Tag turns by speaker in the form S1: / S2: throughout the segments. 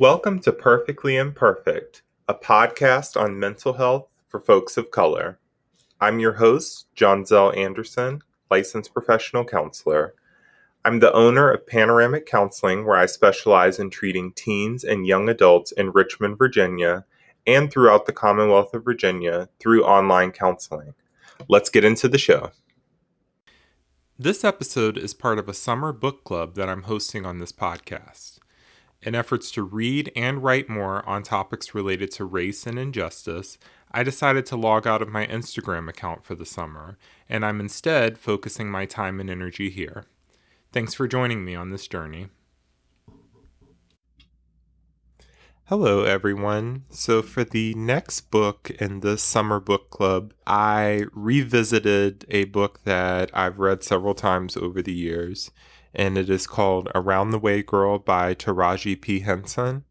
S1: Welcome to Perfectly Imperfect, a podcast on mental health for folks of color. I'm your host, John Zell Anderson, licensed professional counselor. I'm the owner of Panoramic Counseling, where I specialize in treating teens and young adults in Richmond, Virginia, and throughout the Commonwealth of Virginia through online counseling. Let's get into the show. This episode is part of a summer book club that I'm hosting on this podcast. In efforts to read and write more on topics related to race and injustice, I decided to log out of my Instagram account for the summer, and I'm instead focusing my time and energy here. Thanks for joining me on this journey. Hello, everyone. So, for the next book in the summer book club, I revisited a book that I've read several times over the years and it is called Around the Way Girl by Taraji P. Henson.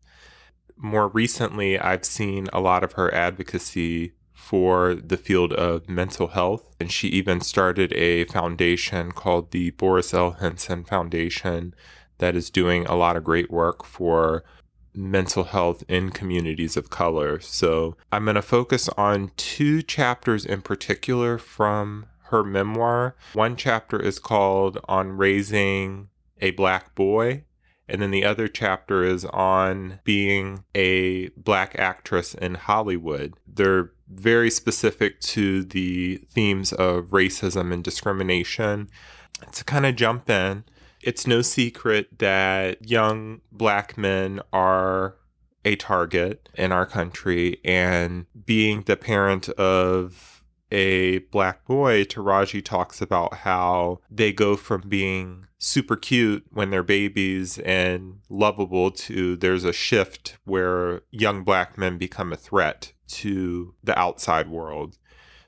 S1: More recently, I've seen a lot of her advocacy for the field of mental health, and she even started a foundation called the Boris L. Henson Foundation that is doing a lot of great work for mental health in communities of color. So I'm going to focus on two chapters in particular from her memoir. One chapter is called On Raising a Black Boy, and then the other chapter is on being a black actress in Hollywood. They're very specific to the themes of racism and discrimination. To kind of jump in, it's no secret that young black men are a target in our country, and being the parent of a black boy, Taraji talks about how they go from being super cute when they're babies and lovable to there's a shift where young black men become a threat to the outside world.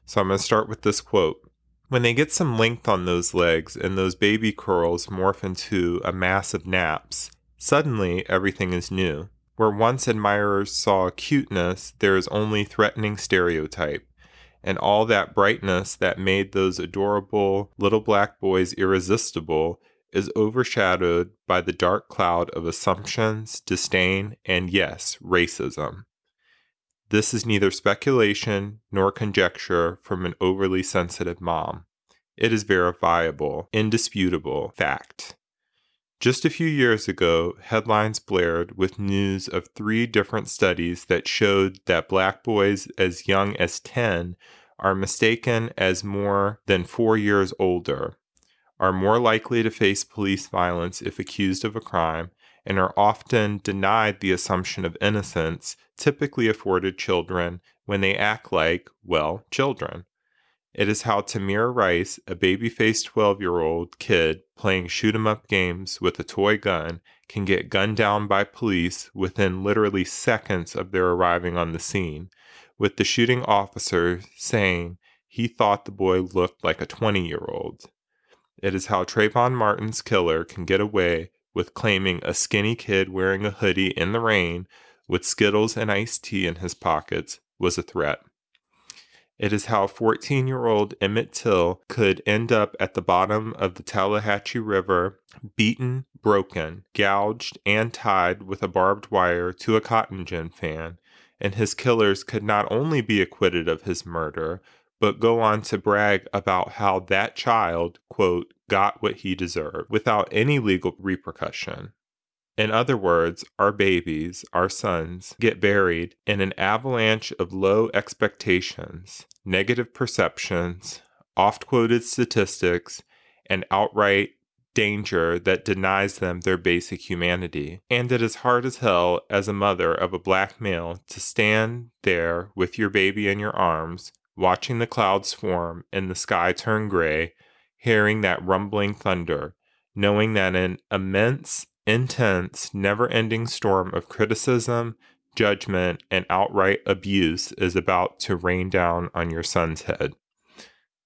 S1: So I'm going to start with this quote. When they get some length on those legs and those baby curls morph into a mass of naps, suddenly everything is new. Where once admirers saw cuteness, there is only threatening stereotype and all that brightness that made those adorable little black boys irresistible is overshadowed by the dark cloud of assumptions, disdain, and yes, racism. This is neither speculation nor conjecture from an overly sensitive mom. It is verifiable, indisputable fact. Just a few years ago, headlines blared with news of three different studies that showed that black boys as young as 10 are mistaken as more than four years older, are more likely to face police violence if accused of a crime, and are often denied the assumption of innocence typically afforded children when they act like, well, children. It is how Tamir Rice, a baby faced 12 year old kid playing shoot 'em up games with a toy gun, can get gunned down by police within literally seconds of their arriving on the scene, with the shooting officer saying he thought the boy looked like a 20 year old. It is how Trayvon Martin's killer can get away with claiming a skinny kid wearing a hoodie in the rain with Skittles and iced tea in his pockets was a threat. It is how 14 year old Emmett Till could end up at the bottom of the Tallahatchie River, beaten, broken, gouged, and tied with a barbed wire to a cotton gin fan, and his killers could not only be acquitted of his murder, but go on to brag about how that child, quote, got what he deserved without any legal repercussion. In other words, our babies, our sons, get buried in an avalanche of low expectations, negative perceptions, oft quoted statistics, and outright danger that denies them their basic humanity. And it is hard as hell as a mother of a black male to stand there with your baby in your arms, watching the clouds form and the sky turn gray, hearing that rumbling thunder, knowing that an immense intense, never ending storm of criticism, judgment, and outright abuse is about to rain down on your son's head.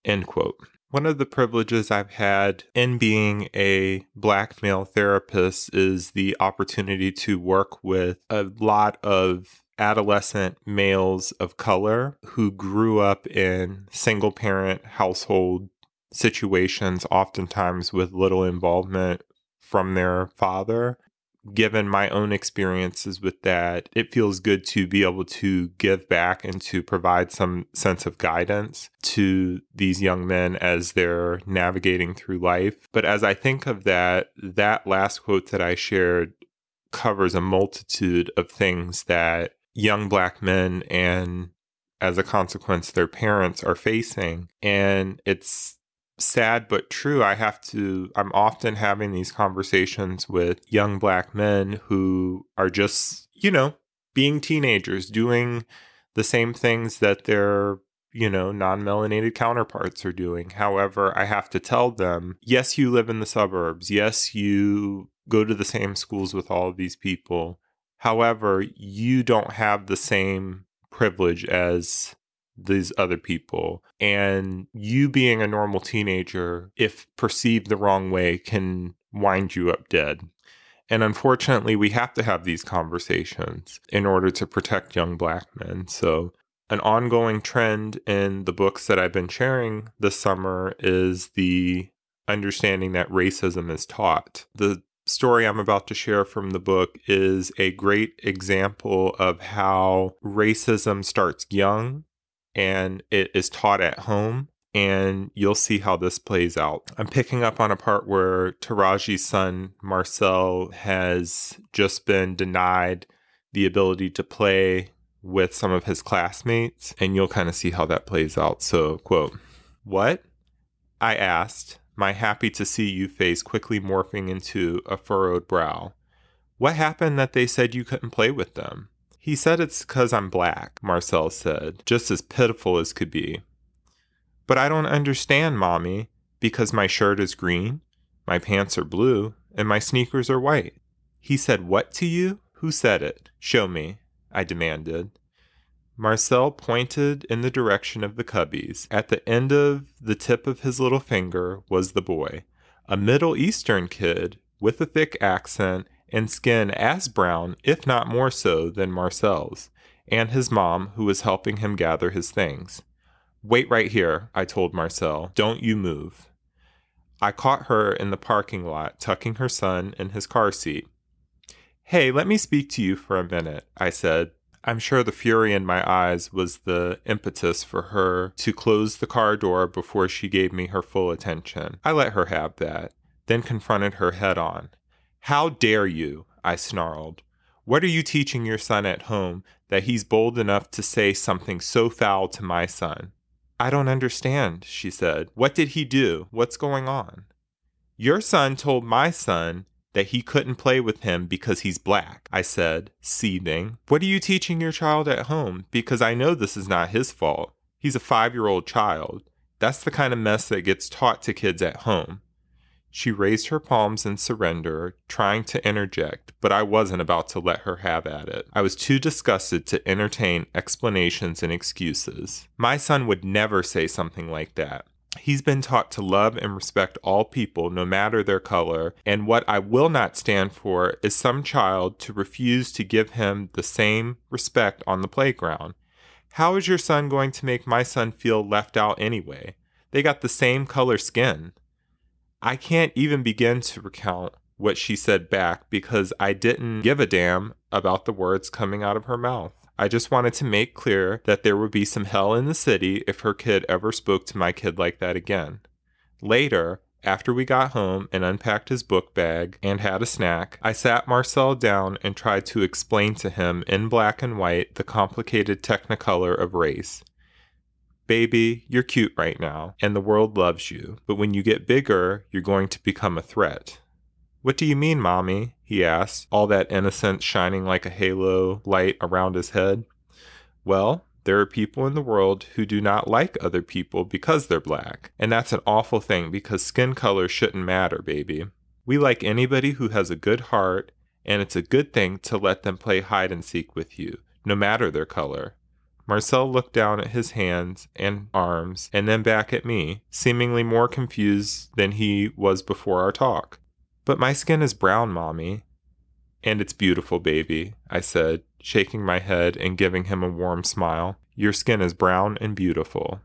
S1: End quote. One of the privileges I've had in being a black male therapist is the opportunity to work with a lot of adolescent males of color who grew up in single parent household situations, oftentimes with little involvement from their father. given my own experiences with that, it feels good to be able to give back and to provide some sense of guidance to these young men as they're navigating through life. But as I think of that, that last quote that I shared covers a multitude of things that young black men and as a consequence their parents are facing and it's sad but true i have to i'm often having these conversations with young black men who are just you know being teenagers doing the same things that their you know non-melanated counterparts are doing. However i have to tell them yes you live in the suburbs. Yes you go to the same schools with all of these people. However you don't have the same privilege as these other people. And you being a normal teenager, if perceived the wrong way, can wind you up dead. And unfortunately, we have to have these conversations in order to protect young black men. So, an ongoing trend in the books that I've been sharing this summer is the understanding that racism is taught. The story I'm about to share from the book is a great example of how racism starts young and it is taught at home. And you'll see how this plays out. I'm picking up on a part where Taraji's son, Marcel, has just been denied the ability to play with some of his classmates, and you'll kind of see how that plays out. So, quote, What? I asked, my happy to see you face quickly morphing into a furrowed brow. What happened that they said you couldn't play with them? He said it's because I'm black, Marcel said, just as pitiful as could be. But I don't understand, Mommy, because my shirt is green, my pants are blue, and my sneakers are white. He said what to you? Who said it? Show me, I demanded. Marcel pointed in the direction of the cubbies. At the end of the tip of his little finger was the boy, a Middle Eastern kid with a thick accent and skin as brown, if not more so, than Marcel's, and his mom, who was helping him gather his things. Wait right here, I told Marcel. Don't you move. I caught her in the parking lot, tucking her son in his car seat. Hey, let me speak to you for a minute, I said. I'm sure the fury in my eyes was the impetus for her to close the car door before she gave me her full attention. I let her have that, then confronted her head on. How dare you? I snarled. What are you teaching your son at home that he's bold enough to say something so foul to my son? I don't understand, she said. What did he do? What's going on? Your son told my son that he couldn't play with him because he's black, I said, seething. What are you teaching your child at home? Because I know this is not his fault. He's a five year old child. That's the kind of mess that gets taught to kids at home. She raised her palms in surrender, trying to interject, but I wasn't about to let her have at it. I was too disgusted to entertain explanations and excuses. My son would never say something like that. He's been taught to love and respect all people, no matter their color, and what I will not stand for is some child to refuse to give him the same respect on the playground. How is your son going to make my son feel left out anyway? They got the same color skin. I can't even begin to recount what she said back because I didn't give a damn about the words coming out of her mouth. I just wanted to make clear that there would be some hell in the city if her kid ever spoke to my kid like that again. Later, after we got home and unpacked his book bag and had a snack, I sat Marcel down and tried to explain to him in black and white the complicated technicolor of race. Baby, you're cute right now, and the world loves you, but when you get bigger, you're going to become a threat. What do you mean, Mommy? he asked, all that innocence shining like a halo light around his head. Well, there are people in the world who do not like other people because they're black, and that's an awful thing because skin color shouldn't matter, baby. We like anybody who has a good heart, and it's a good thing to let them play hide and seek with you, no matter their color. Marcel looked down at his hands and arms and then back at me, seemingly more confused than he was before our talk. But my skin is brown, Mommy. And it's beautiful, baby, I said, shaking my head and giving him a warm smile. Your skin is brown and beautiful.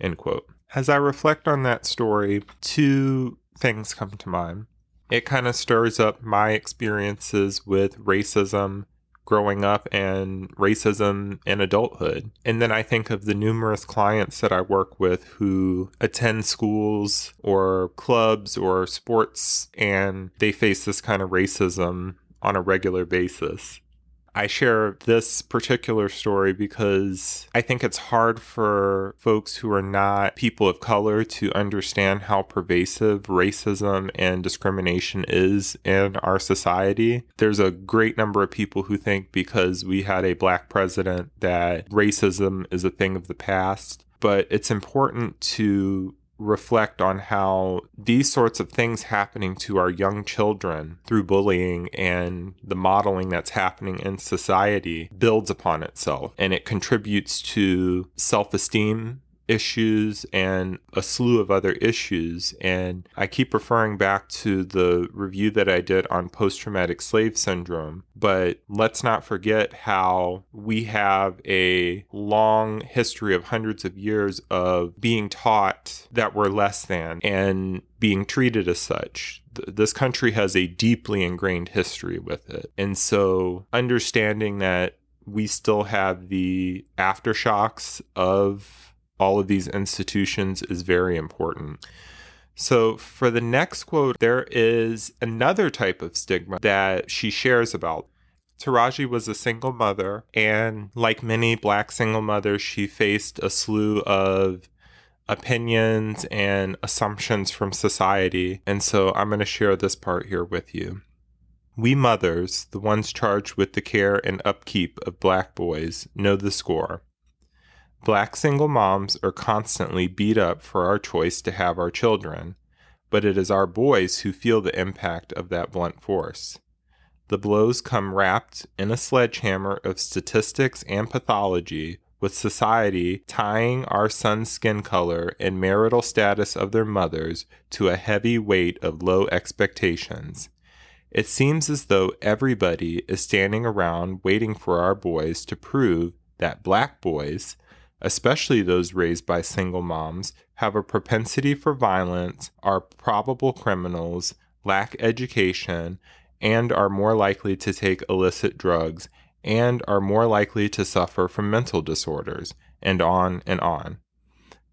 S1: End quote. As I reflect on that story, two things come to mind. It kind of stirs up my experiences with racism growing up and racism in adulthood. And then I think of the numerous clients that I work with who attend schools or clubs or sports and they face this kind of racism on a regular basis. I share this particular story because I think it's hard for folks who are not people of color to understand how pervasive racism and discrimination is in our society. There's a great number of people who think because we had a black president that racism is a thing of the past. But it's important to reflect on how these sorts of things happening to our young children through bullying and the modeling that's happening in society builds upon itself. And it contributes to self esteem issues and a slew of other issues. And I keep referring back to the review that I did on post traumatic slave syndrome. But let's not forget how we have a long history of hundreds of years of being taught that we're less than and being treated as such. This country has a deeply ingrained history with it. And so understanding that we still have the aftershocks of all of these institutions is very important. So, for the next quote, there is another type of stigma that she shares about. Taraji was a single mother, and like many black single mothers, she faced a slew of opinions and assumptions from society. And so I'm going to share this part here with you. We mothers, the ones charged with the care and upkeep of black boys, know the score. Black single moms are constantly beat up for our choice to have our children, but it is our boys who feel the impact of that blunt force. The blows come wrapped in a sledgehammer of statistics and pathology, with society tying our sons' skin color and marital status of their mothers to a heavy weight of low expectations. It seems as though everybody is standing around waiting for our boys to prove that black boys, especially those raised by single moms, have a propensity for violence, are probable criminals, lack education, and are more likely to take illicit drugs, and are more likely to suffer from mental disorders, and on and on.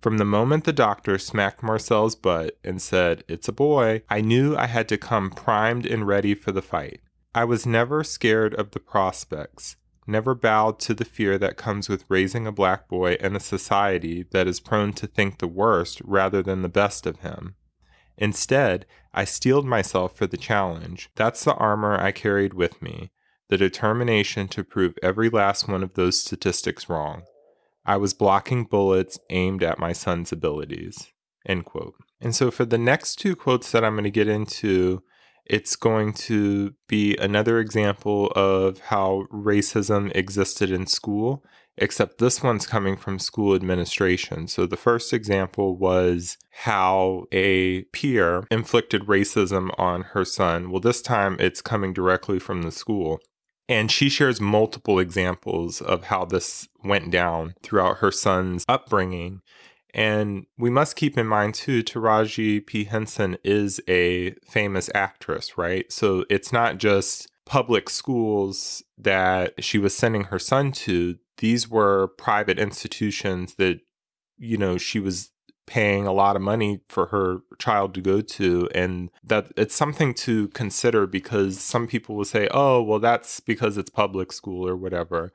S1: From the moment the doctor smacked Marcel's butt and said, It's a boy, I knew I had to come primed and ready for the fight. I was never scared of the prospects never bowed to the fear that comes with raising a black boy in a society that is prone to think the worst rather than the best of him. Instead, I steeled myself for the challenge. That's the armor I carried with me, the determination to prove every last one of those statistics wrong. I was blocking bullets aimed at my son's abilities. End quote. And so for the next two quotes that I'm going to get into, it's going to be another example of how racism existed in school, except this one's coming from school administration. So the first example was how a peer inflicted racism on her son. Well, this time it's coming directly from the school. And she shares multiple examples of how this went down throughout her son's upbringing. And we must keep in mind too, Taraji P. Henson is a famous actress, right? So it's not just public schools that she was sending her son to. These were private institutions that, you know, she was paying a lot of money for her child to go to and that it's something to consider because some people will say oh well that's because it's public school or whatever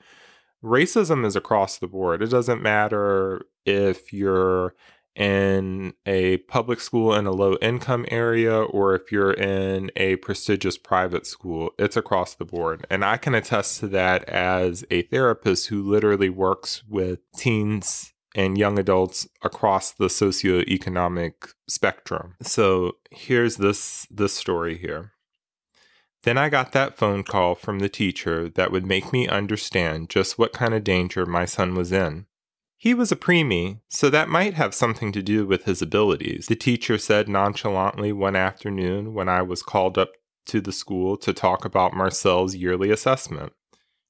S1: racism is across the board. It doesn't matter if you're in a public school in a low income area or if you're in a prestigious private school, it's across the board. And I can attest to that as a therapist who literally works with teens and young adults across the socioeconomic spectrum. So here's this this story here. Then I got that phone call from the teacher that would make me understand just what kind of danger my son was in. He was a preemie, so that might have something to do with his abilities, the teacher said nonchalantly one afternoon when I was called up to the school to talk about Marcel's yearly assessment.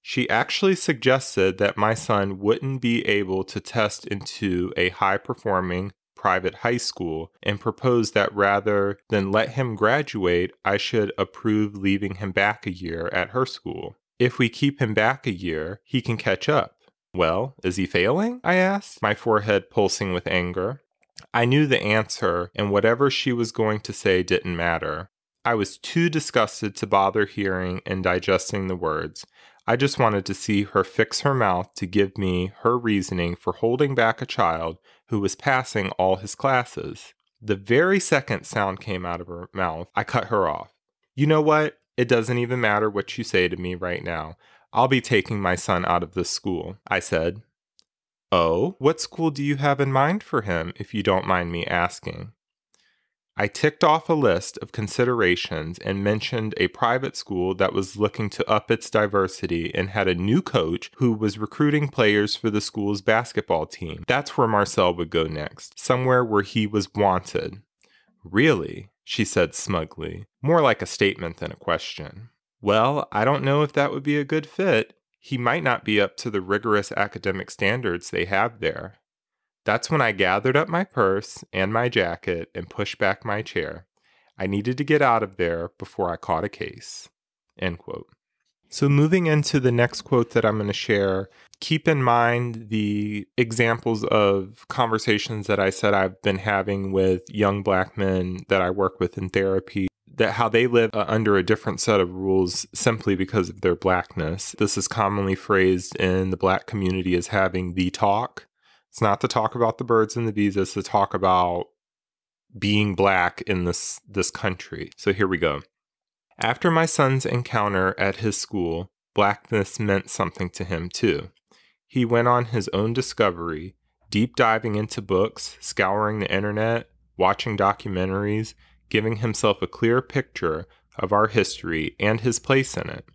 S1: She actually suggested that my son wouldn't be able to test into a high performing private high school and proposed that rather than let him graduate, I should approve leaving him back a year at her school. If we keep him back a year, he can catch up. Well, is he failing? I asked, my forehead pulsing with anger. I knew the answer, and whatever she was going to say didn't matter. I was too disgusted to bother hearing and digesting the words. I just wanted to see her fix her mouth to give me her reasoning for holding back a child who was passing all his classes. The very second sound came out of her mouth, I cut her off. You know what? It doesn't even matter what you say to me right now. I'll be taking my son out of this school, I said. Oh, what school do you have in mind for him, if you don't mind me asking? I ticked off a list of considerations and mentioned a private school that was looking to up its diversity and had a new coach who was recruiting players for the school's basketball team. That's where Marcel would go next, somewhere where he was wanted. Really? She said smugly, more like a statement than a question. Well, I don't know if that would be a good fit. He might not be up to the rigorous academic standards they have there. That's when I gathered up my purse and my jacket and pushed back my chair. I needed to get out of there before I caught a case. End quote. So, moving into the next quote that I'm going to share, keep in mind the examples of conversations that I said I've been having with young black men that I work with in therapy, that how they live uh, under a different set of rules simply because of their blackness. This is commonly phrased in the black community as having the talk. It's not to talk about the birds and the bees, it's to talk about being black in this this country. So here we go. After my son's encounter at his school, blackness meant something to him too. He went on his own discovery, deep diving into books, scouring the internet, watching documentaries, giving himself a clear picture of our history and his place in it.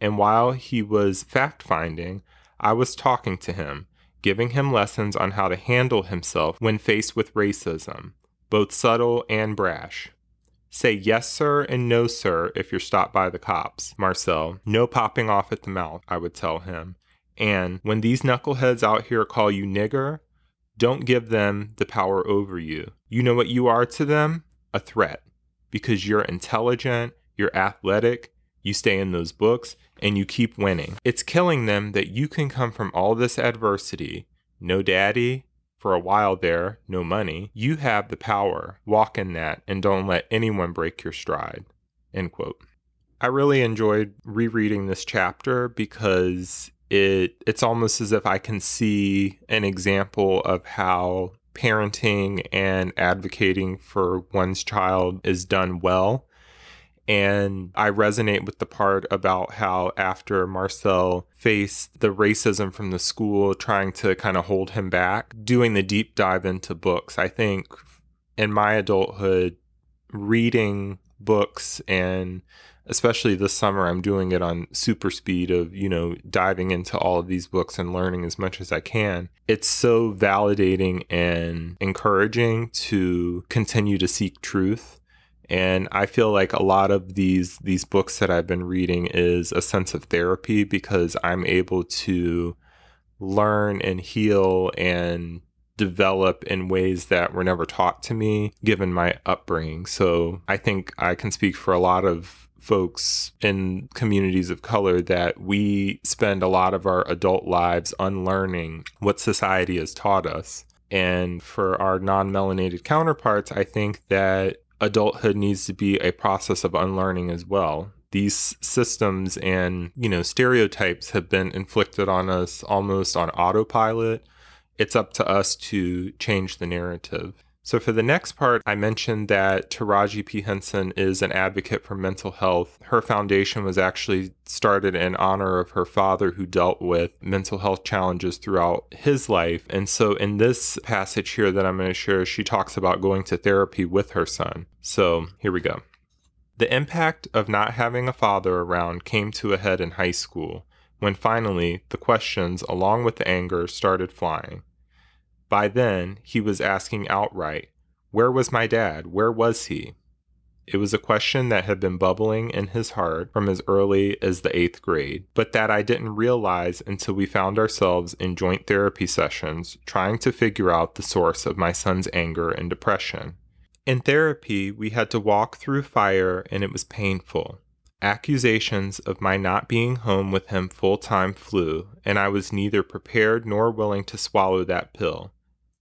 S1: And while he was fact finding, I was talking to him, giving him lessons on how to handle himself when faced with racism, both subtle and brash. Say yes, sir, and no, sir, if you're stopped by the cops, Marcel. No popping off at the mouth, I would tell him. And when these knuckleheads out here call you nigger, don't give them the power over you. You know what you are to them? A threat. Because you're intelligent, you're athletic, you stay in those books, and you keep winning. It's killing them that you can come from all this adversity, no daddy, for a while there, no money. You have the power. Walk in that and don't let anyone break your stride. End quote. I really enjoyed rereading this chapter because it it's almost as if I can see an example of how parenting and advocating for one's child is done well and I resonate with the part about how after Marcel faced the racism from the school trying to kind of hold him back, doing the deep dive into books. I think in my adulthood, reading books and especially this summer i'm doing it on super speed of you know diving into all of these books and learning as much as i can it's so validating and encouraging to continue to seek truth and i feel like a lot of these these books that i've been reading is a sense of therapy because i'm able to learn and heal and develop in ways that were never taught to me given my upbringing. So i think i can speak for a lot of folks in communities of color that we spend a lot of our adult lives unlearning what society has taught us. And for our non melanated counterparts, I think that adulthood needs to be a process of unlearning as well. These systems and, you know, stereotypes have been inflicted on us almost on autopilot. It's up to us to change the narrative. So, for the next part, I mentioned that Taraji P. Henson is an advocate for mental health. Her foundation was actually started in honor of her father, who dealt with mental health challenges throughout his life. And so, in this passage here that I'm going to share, she talks about going to therapy with her son. So, here we go. The impact of not having a father around came to a head in high school when finally the questions, along with the anger, started flying. By then, he was asking outright, Where was my dad? Where was he? It was a question that had been bubbling in his heart from as early as the eighth grade, but that I didn't realize until we found ourselves in joint therapy sessions trying to figure out the source of my son's anger and depression. In therapy, we had to walk through fire and it was painful. Accusations of my not being home with him full time flew, and I was neither prepared nor willing to swallow that pill.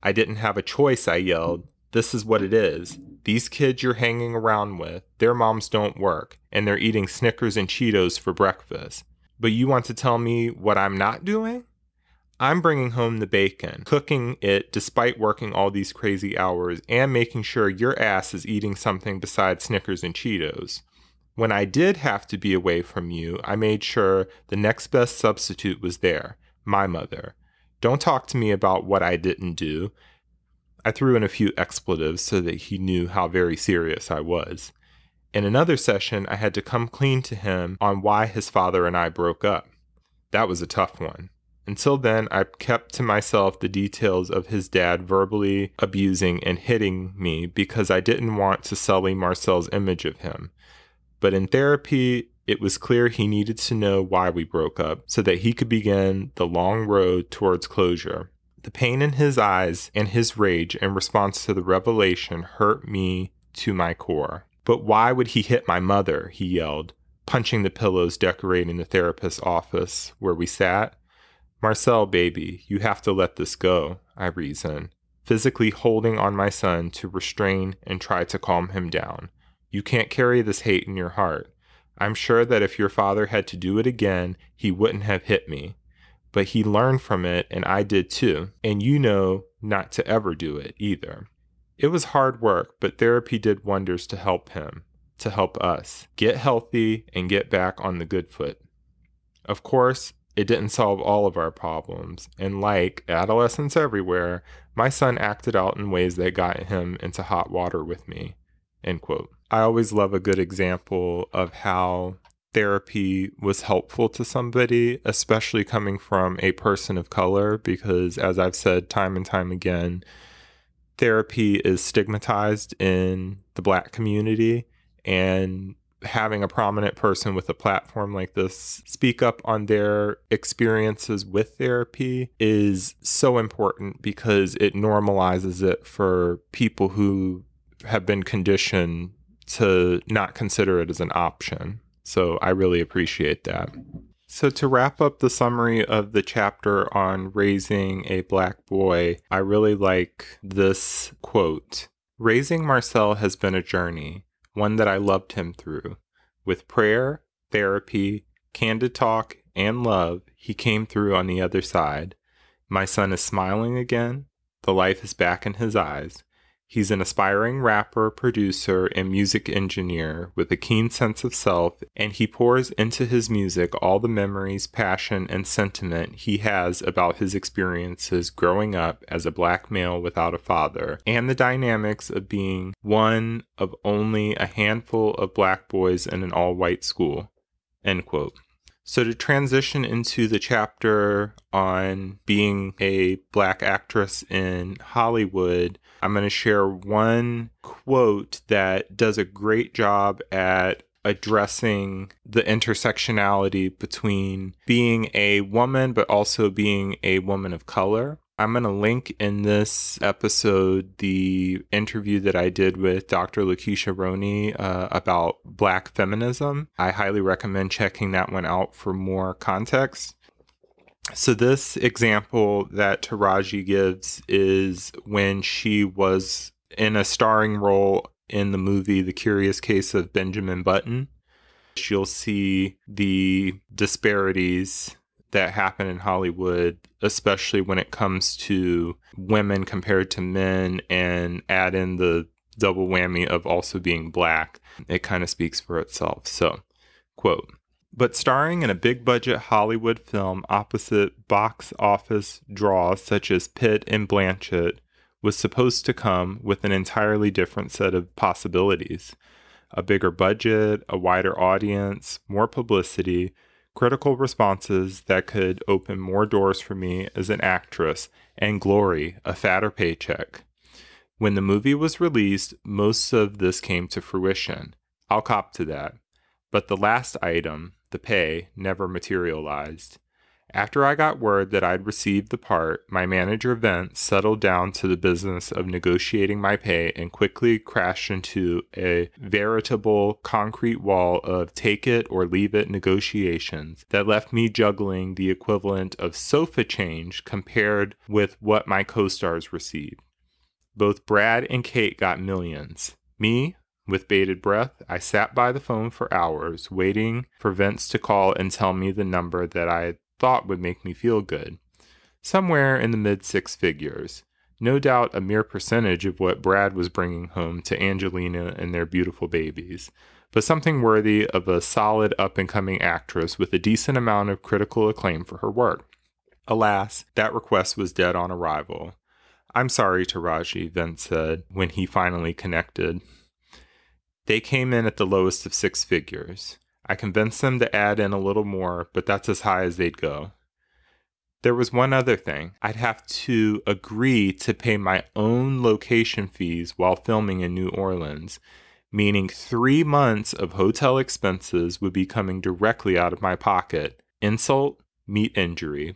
S1: I didn't have a choice, I yelled. This is what it is. These kids you're hanging around with, their moms don't work, and they're eating Snickers and Cheetos for breakfast. But you want to tell me what I'm not doing? I'm bringing home the bacon, cooking it despite working all these crazy hours, and making sure your ass is eating something besides Snickers and Cheetos. When I did have to be away from you, I made sure the next best substitute was there my mother. Don't talk to me about what I didn't do. I threw in a few expletives so that he knew how very serious I was. In another session, I had to come clean to him on why his father and I broke up. That was a tough one. Until then, I kept to myself the details of his dad verbally abusing and hitting me because I didn't want to sully Marcel's image of him. But in therapy, it was clear he needed to know why we broke up so that he could begin the long road towards closure. The pain in his eyes and his rage in response to the revelation hurt me to my core. But why would he hit my mother? he yelled, punching the pillows decorating the therapist's office where we sat. Marcel, baby, you have to let this go, I reasoned, physically holding on my son to restrain and try to calm him down. You can't carry this hate in your heart. I'm sure that if your father had to do it again, he wouldn't have hit me. But he learned from it, and I did too. And you know not to ever do it either. It was hard work, but therapy did wonders to help him, to help us get healthy and get back on the good foot. Of course, it didn't solve all of our problems, and like adolescents everywhere, my son acted out in ways that got him into hot water with me. End quote. I always love a good example of how therapy was helpful to somebody, especially coming from a person of color, because as I've said time and time again, therapy is stigmatized in the black community. And having a prominent person with a platform like this speak up on their experiences with therapy is so important because it normalizes it for people who have been conditioned to not consider it as an option. So I really appreciate that. So, to wrap up the summary of the chapter on raising a black boy, I really like this quote Raising Marcel has been a journey, one that I loved him through. With prayer, therapy, candid talk, and love, he came through on the other side. My son is smiling again. The life is back in his eyes. He's an aspiring rapper, producer, and music engineer with a keen sense of self, and he pours into his music all the memories, passion, and sentiment he has about his experiences growing up as a black male without a father, and the dynamics of being one of only a handful of black boys in an all white school. End quote. So, to transition into the chapter on being a black actress in Hollywood, I'm going to share one quote that does a great job at addressing the intersectionality between being a woman, but also being a woman of color. I'm going to link in this episode the interview that I did with Dr. Lakeisha Roney uh, about Black feminism. I highly recommend checking that one out for more context. So, this example that Taraji gives is when she was in a starring role in the movie The Curious Case of Benjamin Button. You'll see the disparities that happen in Hollywood, especially when it comes to women compared to men, and add in the double whammy of also being black, it kind of speaks for itself. So, quote, but starring in a big budget Hollywood film opposite box office draws such as Pitt and Blanchett was supposed to come with an entirely different set of possibilities a bigger budget, a wider audience, more publicity, critical responses that could open more doors for me as an actress, and glory, a fatter paycheck. When the movie was released, most of this came to fruition. I'll cop to that. But the last item, the pay, never materialized. After I got word that I'd received the part, my manager Vince settled down to the business of negotiating my pay and quickly crashed into a veritable concrete wall of take it or leave it negotiations that left me juggling the equivalent of sofa change compared with what my co stars received. Both Brad and Kate got millions. Me, with bated breath, I sat by the phone for hours, waiting for Vince to call and tell me the number that I thought would make me feel good. Somewhere in the mid six figures. No doubt a mere percentage of what Brad was bringing home to Angelina and their beautiful babies, but something worthy of a solid up and coming actress with a decent amount of critical acclaim for her work. Alas, that request was dead on arrival. I'm sorry, Taraji, Vince said when he finally connected. They came in at the lowest of six figures. I convinced them to add in a little more, but that's as high as they'd go. There was one other thing. I'd have to agree to pay my own location fees while filming in New Orleans, meaning three months of hotel expenses would be coming directly out of my pocket. Insult, meet injury.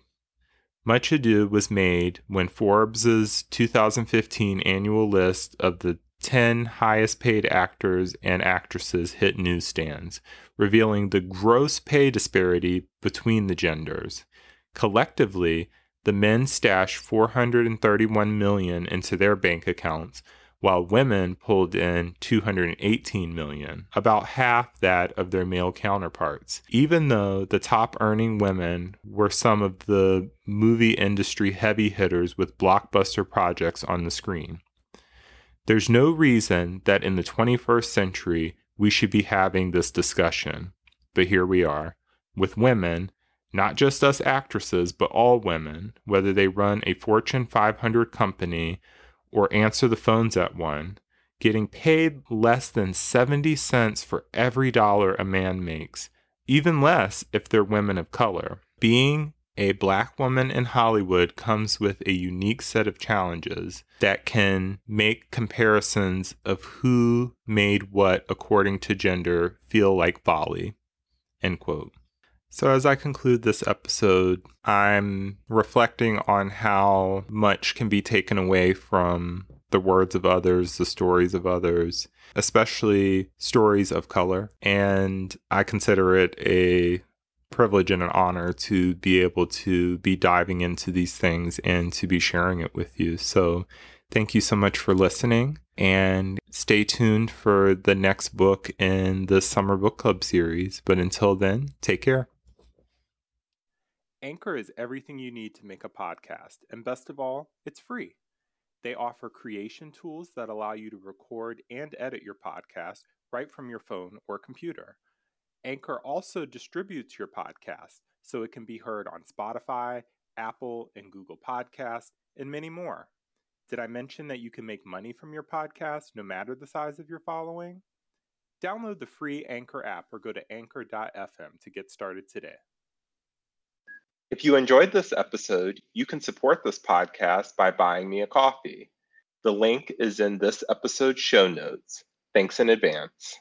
S1: Much ado was made when Forbes' 2015 annual list of the 10 highest paid actors and actresses hit newsstands, revealing the gross pay disparity between the genders. Collectively, the men stashed 431 million into their bank accounts, while women pulled in 218 million, about half that of their male counterparts. Even though the top earning women were some of the movie industry heavy hitters with blockbuster projects on the screen. There's no reason that in the 21st century we should be having this discussion, but here we are, with women, not just us actresses, but all women, whether they run a Fortune 500 company or answer the phones at one, getting paid less than 70 cents for every dollar a man makes, even less if they're women of color. Being a black woman in Hollywood comes with a unique set of challenges that can make comparisons of who made what according to gender feel like folly. End quote. So, as I conclude this episode, I'm reflecting on how much can be taken away from the words of others, the stories of others, especially stories of color. And I consider it a privilege and an honor to be able to be diving into these things and to be sharing it with you. So, thank you so much for listening and stay tuned for the next book in the Summer Book Club series. But until then, take care. Anchor is everything you need to make a podcast, and best of all, it's free. They offer creation tools that allow you to record and edit your podcast right from your phone or computer. Anchor also distributes your podcast so it can be heard on Spotify, Apple, and Google Podcasts, and many more. Did I mention that you can make money from your podcast no matter the size of your following? Download the free Anchor app or go to anchor.fm to get started today. If you enjoyed this episode, you can support this podcast by buying me a coffee. The link is in this episode's show notes. Thanks in advance.